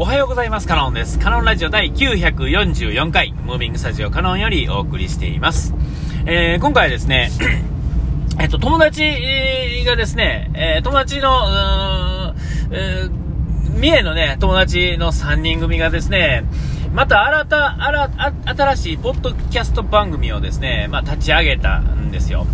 おはようございます。カノンです。カノンラジオ第944回、ムービングスタジオカノンよりお送りしています。えー、今回はですね、えっと、友達がですね、えー、友達の、え、三重のね、友達の3人組がですね、また新た、新新しいポッドキャスト番組をですね、まあ、立ち上げたんですよ。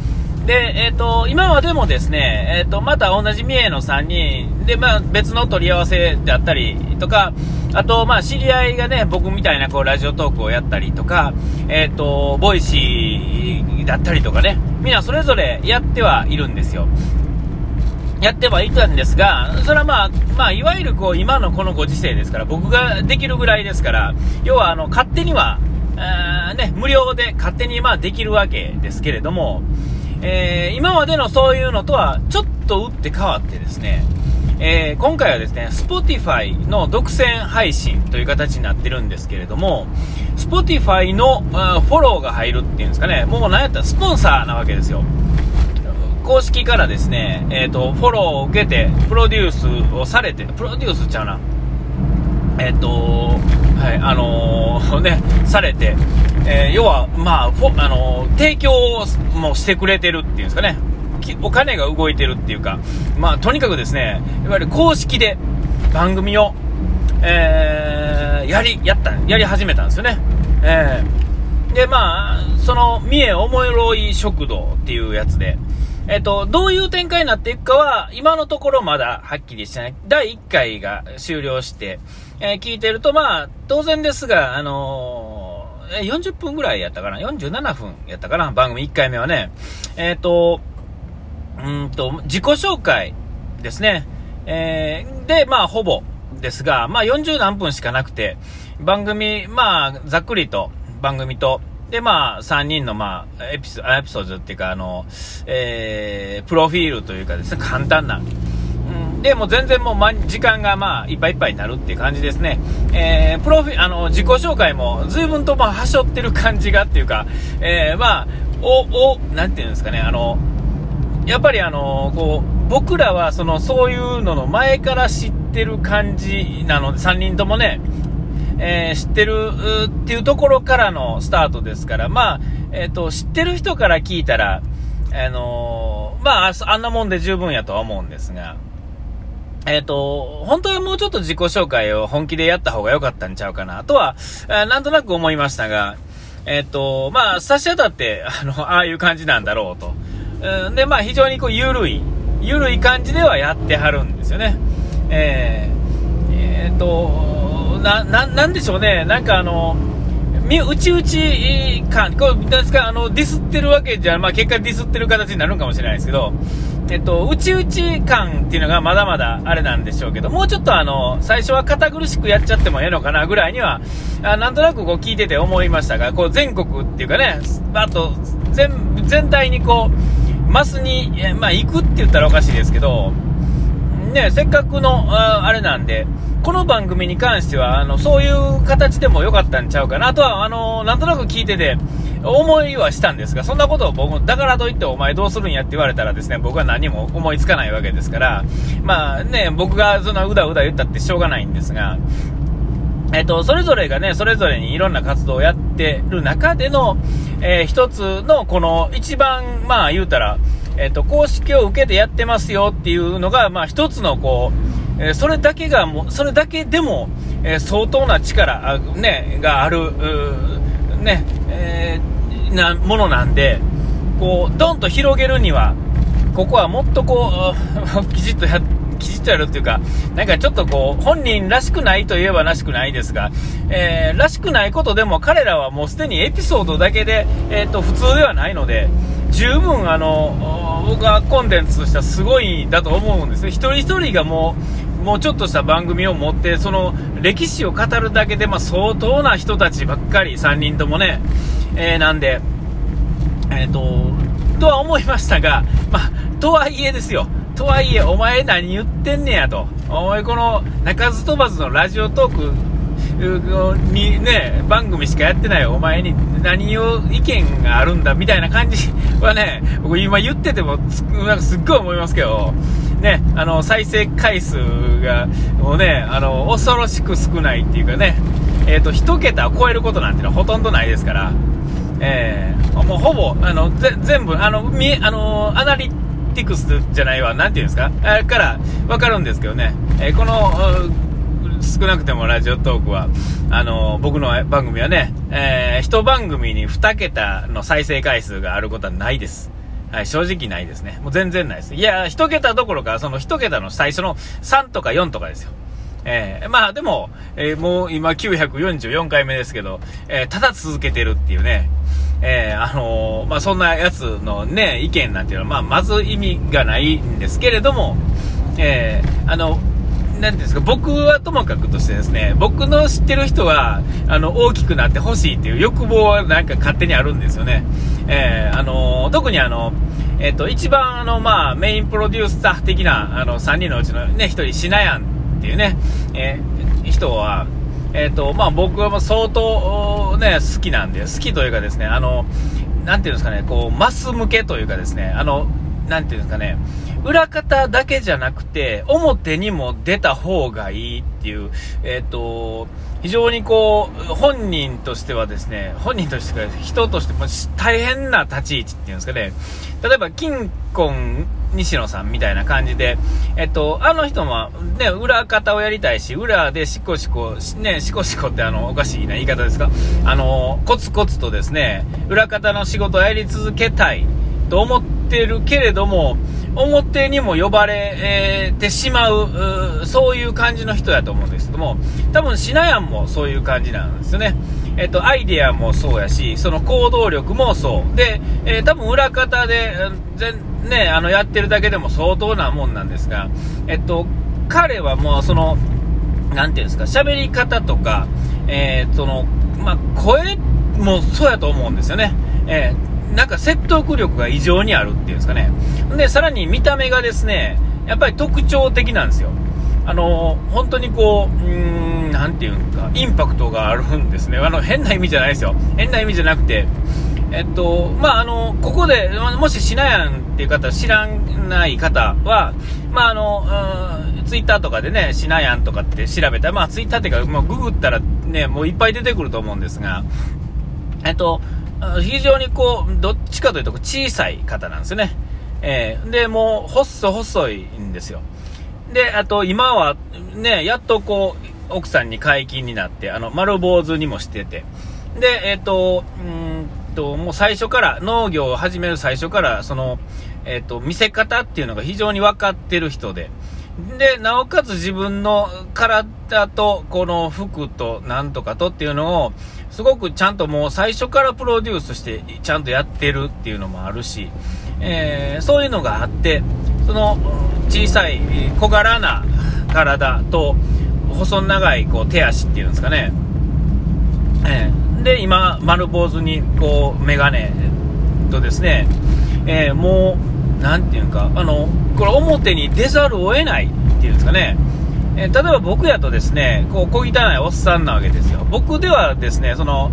で、えっ、ー、と、今までもですね、えっ、ー、と、また同じ三重の3人で、まあ、別の取り合わせであったりとか、あと、まあ、知り合いがね、僕みたいな、こう、 Radiotalk をやったりとか、えっ、ー、と、 Voicy だったりとかね、みんなそれぞれやってはいるんですよ。やってはいたんですが、それはまあ、まあ、いわゆるこう、今のこのご時世ですから、僕ができるぐらいですから、要は、あの、勝手には、ね、無料で勝手にまあできるわけですけれども、えー、今までのそういうのとはちょっと打って変わってですね、えー、今回はですね、Spotify の独占配信という形になってるんですけれども、Spotify のフォローが入るっていうんですかね、もう何やったらスポンサーなわけですよ。公式からですね、えっ、ー、と、フォローを受けて、プロデュースをされて、プロデュースちゃうな。えっ、ー、と、はい、あのー、ね、されて、えー、要は、まあ、あの提供もしてくれてるっていうんですかね、お金が動いてるっていうか、まあ、とにかくですね、いわゆる公式で番組を、えー、やり、やった、やり始めたんですよね。えー、で、まあ、その、三重おもろい食堂っていうやつで、えっ、と、どういう展開になっていくかは、今のところまだはっきりしてない。第1回が終了して、えー、聞いてると、まあ、当然ですが、あのーえ40分ぐらいやったかな ?47 分やったかな？番組1回目はね。えっ、ー、と、うんと、自己紹介ですね。えー、で、まあ、ほぼですが、まあ、40何分しかなくて、番組、まあ、ざっくりと、番組と、で、まあ、3人の、まあ、エピソエピソードっていうか、あの、えー、プロフィールというかですね、簡単な、で、もう全然もう、ま、時間がまあ、いっぱいいっぱいになるっていう感じですね。えー、プロフィ、あの、自己紹介も随分とまあ、はしょってる感じがっていうか、えー、まあ、お、お、なんていうんですかね、あの、やっぱりあの、こう、僕らはその、そういうのの前から知ってる感じなので、3人ともね、えー、知ってるっていうところからのスタートですから、まあ、えっ、ー、と、知ってる人から聞いたら、あのー、まあ、あんなもんで十分やとは思うんですが、えっ、ー、と、本当はもうちょっと自己紹介を本気でやった方が良かったんちゃうかなとは、なんとなく思いましたが、えっ、ー、と、まあ、差し当たって、あの、ああいう感じなんだろうと。うん、で、まあ、非常にこう、ゆるい、ゆるい感じではやってはるんですよね。えー、えー、と、な、な、なんでしょうね。なんかあの、み、うちうち感、こう、ですか、あの、ディスってるわけじゃ、まあ、結果ディスってる形になるんかもしれないですけど、えっと、内々感っていうのがまだまだあれなんでしょうけど、もうちょっとあの、最初は堅苦しくやっちゃってもええのかなぐらいには、あなんとなくこう聞いてて思いましたが、こう全国っていうかね、あと、全、全体にこう、マスに、まあ行くって言ったらおかしいですけど、ね、せっかくの、ああれなんで、この番組に関しては、あの、そういう形でも良かったんちゃうかなあとは、あの、なんとなく聞いてて、思いはしたんですが、そんなことを僕、だからといってお前どうするんやって言われたらですね、僕は何も思いつかないわけですから、まあね、僕がそんなうだうだ言ったってしょうがないんですが、えっと、それぞれがね、それぞれにいろんな活動をやってる中での、えー、一つの、この、一番、まあ言うたら、えっと、公式を受けてやってますよっていうのが、まあ一つの、こう、えー、それだけがも、それだけでも、えー、相当な力、ね、がある、ね、えなものなんで、こう、どんと広げるには、ここはもっとこう、きちっとや、きちっとやるっていうか、なんかちょっとこう、本人らしくないといえばらしくないですが、えー、らしくないことでも彼らはもうすでにエピソードだけで、えっ、ー、と、普通ではないので、十分あの、僕はコンテンツとしてはすごいだと思うんですね。一人一人がもう、もうちょっとした番組を持って、その歴史を語るだけで、まあ、相当な人たちばっかり、3人ともね、えー、なんで、えっ、ー、と、とは思いましたが、まあ、とはいえですよ。とはいえ、お前何言ってんねやと。お前この、鳴かず飛ばずのラジオトークにね、番組しかやってないお前に何を意見があるんだみたいな感じ はね、僕今言ってても、なんかすっごい思いますけど、ね、あの、再生回数が、もうね、あの、恐ろしく少ないっていうかね、えっ、ー、と、1桁を超えることなんてのはほとんどないですから、えー、もうほぼ、あの、全部、あの、み、あの、アナリティクスじゃないわ、なんていうんですか、あれからわかるんですけどね、えー、この、少なくてもラジオトークは、あの僕の番組はね、えー、一番組に2桁の再生回数があることはないです。はい、正直ないですね。もう全然ないです。いや、1桁どころか、その1桁の最初の3とか4とかですよ。えー、まあでも、えー、もう今944回目ですけど、えー、ただ続けてるっていうね、えあのまあそんなやつのね、意見なんていうのは、まあまず意味がないんですけれども、えあの、なんですか、僕はともかくとしてですね、僕の知ってる人は、あの、大きくなってほしいっていう欲望はなんか勝手にあるんですよね。えー、あの、特にあの、えっ、ー、と、一番あの、まあ、メインプロデューサー的な、あの、3人のうちのね、1人、シナヤンっていうね、え、人は、えっ、と、まあ、僕はもう相当、ね、好きなんで、好きというかですね、あの、なんていうんですかね、こう、マス向けというかですね、あの、なんていうんですかね、裏方だけじゃなくて、表にも出た方がいいっていう、えっ、ー、と、非常にこう、本人としてはですね、本人としては人としても大変な立ち位置っていうんですかね、例えば、金婚西野さんみたいな感じで、えっと、あの人もね、裏方をやりたいし、裏でシコシコ、ね、シコシコってあの、おかしいな言い方ですかあの、コツコツとですね、裏方の仕事をやり続けたいと思っててるけれども、表にも呼ばれてしまうそういう感じの人だと思うんですけども、多分シナヤンもそういう感じなんですよね。えっと、アイデアもそうやし、その行動力もそう。で、えー、多分裏方で、全、ね、あの、やってるだけでも相当なもんなんですが、えっと、彼はもうその、なんていうんですか、喋り方とか、えー、その、まあ、声もそうやと思うんですよね。えーなんか説得力が異常にあるっていうんですかね。で、さらに見た目がですね、やっぱり特徴的なんですよ。あの、本当にこう、うーん、なんていうか、インパクトがあるんですね。あの、変な意味じゃないですよ。変な意味じゃなくて、えっと、まあ、あの、ここで、もしシナヤンっていう方、知らない方は、まあ、あの、ツイッターとかでね、シナヤンとかって調べたら、まあ、ツイッターっていうか、もうググったらね、もういっぱい出てくると思うんですが、えっと、非常にこう、どっちかというと小さい方なんですね。えー、で、もう、細細いんですよ。で、あと、今は、ね、やっとこう、奥さんに解禁になって、あの、丸坊主にもしてて。で、えっ、ー、と、うんと、もう最初から、農業を始める最初から、その、えっ、ー、と、見せ方っていうのが非常に分かってる人で、で、なおかつ自分の体と、この服と、なんとかとっていうのを、すごくちゃんともう最初からプロデュースして、ちゃんとやってるっていうのもあるし、えー、そういうのがあって、その、小さい、小柄な体と、細長い、こう、手足っていうんですかね。えー、で、今、丸坊主に、こう、メガネとですね、えー、もう、なんていうか、あの、これ表に出ざるを得ないっていうんですかね。え例えば僕やとですね、こう、小汚いおっさんなわけですよ。僕ではですね、その、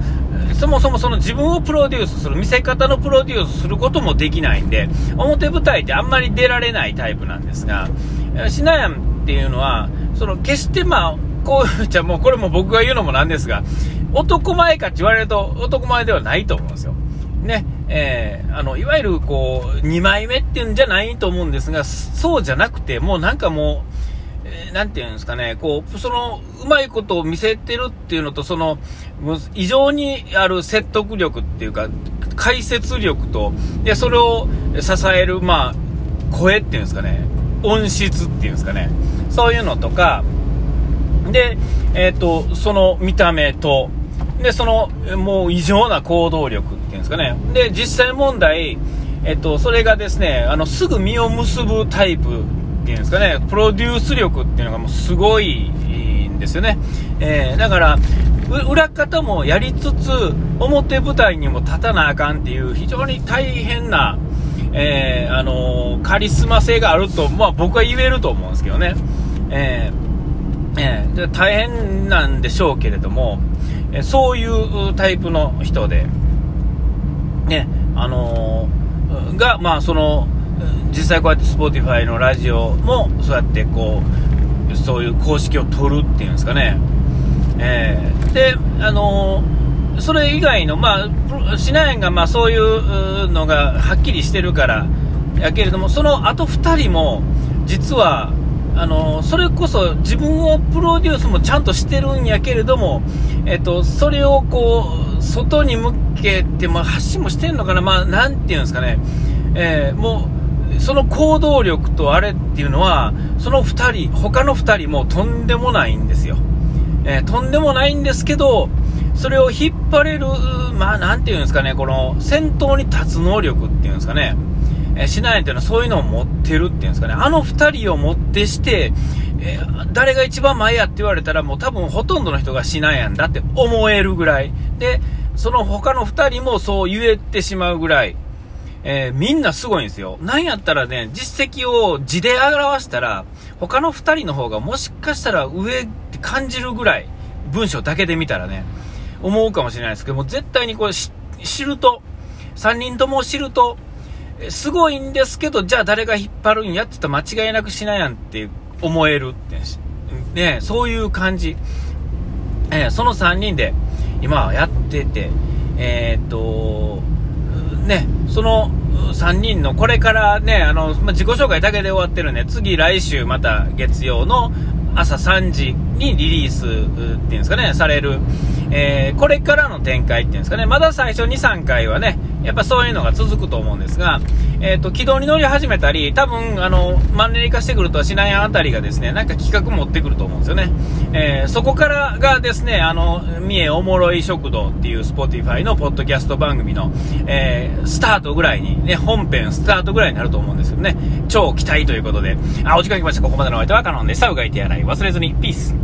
そもそもその自分をプロデュースする、見せ方のプロデュースすることもできないんで、表舞台ってあんまり出られないタイプなんですが、シナヤンっていうのは、その、決してまあ、こう、じゃもうこれも僕が言うのもなんですが、男前かって言われると男前ではないと思うんですよ。ね。えー、あの、いわゆるこう、2枚目っていうんじゃないと思うんですが、そうじゃなくて、もうなんかもう、なんていうんですかね、こう、その、うまいことを見せてるっていうのと、その、異常にある説得力っていうか、解説力と、で、それを支える、まあ、声っていうんですかね、音質っていうんですかね、そういうのとか、で、えっ、ー、と、その見た目と、で、その、もう異常な行動力っていうんですかね。で、実際問題、えっと、それがですね、あの、すぐ実を結ぶタイプいうんですかね、プロデュース力っていうのがもうすごいんですよね。えー、だから、裏方もやりつつ、表舞台にも立たなあかんっていう、非常に大変な、えー、あのー、カリスマ性があると、まあ僕は言えると思うんですけどね。えー、えー、大変なんでしょうけれども、えそういうタイプの人で、ね、あの、が、まあ、その、実際こうやって Spotify のラジオもそうやってこうそういう公式を取るっていうんですかね、えー、であのー、それ以外の、まあ、シナエンがまあそういうのがはっきりしてるからやけれどもそのあと2人も実はあのそれこそ自分をプロデュースもちゃんとしてるんやけれども、えっと、それをこう外に向けて、まあ、発信もしてるのかな、まあ、なんていうんですかね、えー、もうその行動力とあれっていうのは、その2人、他の2人もとんでもないんですよ。えー、とんでもないんですけど、それを引っ張れる、まあ、なんていうんですかね、この先頭に立つ能力っていうんですかね。えー、しないっていうのはそういうのを持ってるっていうんですかね。あの2人をもってして、えー、誰が一番前やって言われたらもう多分ほとんどの人がしないやんだって思えるぐらい。で、その他の2人もそう言えてしまうぐらい。えー、みんなすごいんですよ。なんやったらね、実績を字で表したら、他の2人の方がもしかしたら上って感じるぐらい、文章だけで見たらね、思うかもしれないですけども、絶対にこれ知ると、3人とも知ると、すごいんですけど、じゃあ誰が引っ張るんやって言ったら間違いなくしないやんって思えるって、ね、そういう感じ。えー、その3人で今やってて、えー、っと、ね、その3人のこれからね、あの、ま自己紹介だけで終わってるんで、次来週また月曜の朝3時にリリースっていうんですかね、される、えー、これからの展開っていうんですかね、まだ最初2、3回はね、やっぱそういうのが続くと思うんですが、えっ、ー、と、軌道に乗り始めたり、多分、あの、マンネリ化してくると、シナヤンあたりがですね、なんか企画持ってくると思うんですよね。えー、そこからがですね、あの、三重おもろい食堂っていう Spotify のポッドキャスト番組の、えー、スタートぐらいに、ね、本編スタートぐらいになると思うんですけどね、超期待ということで、あ、お時間来ました。ここまでのお相手はカノンでした。うがい手洗い忘れずに、ピース。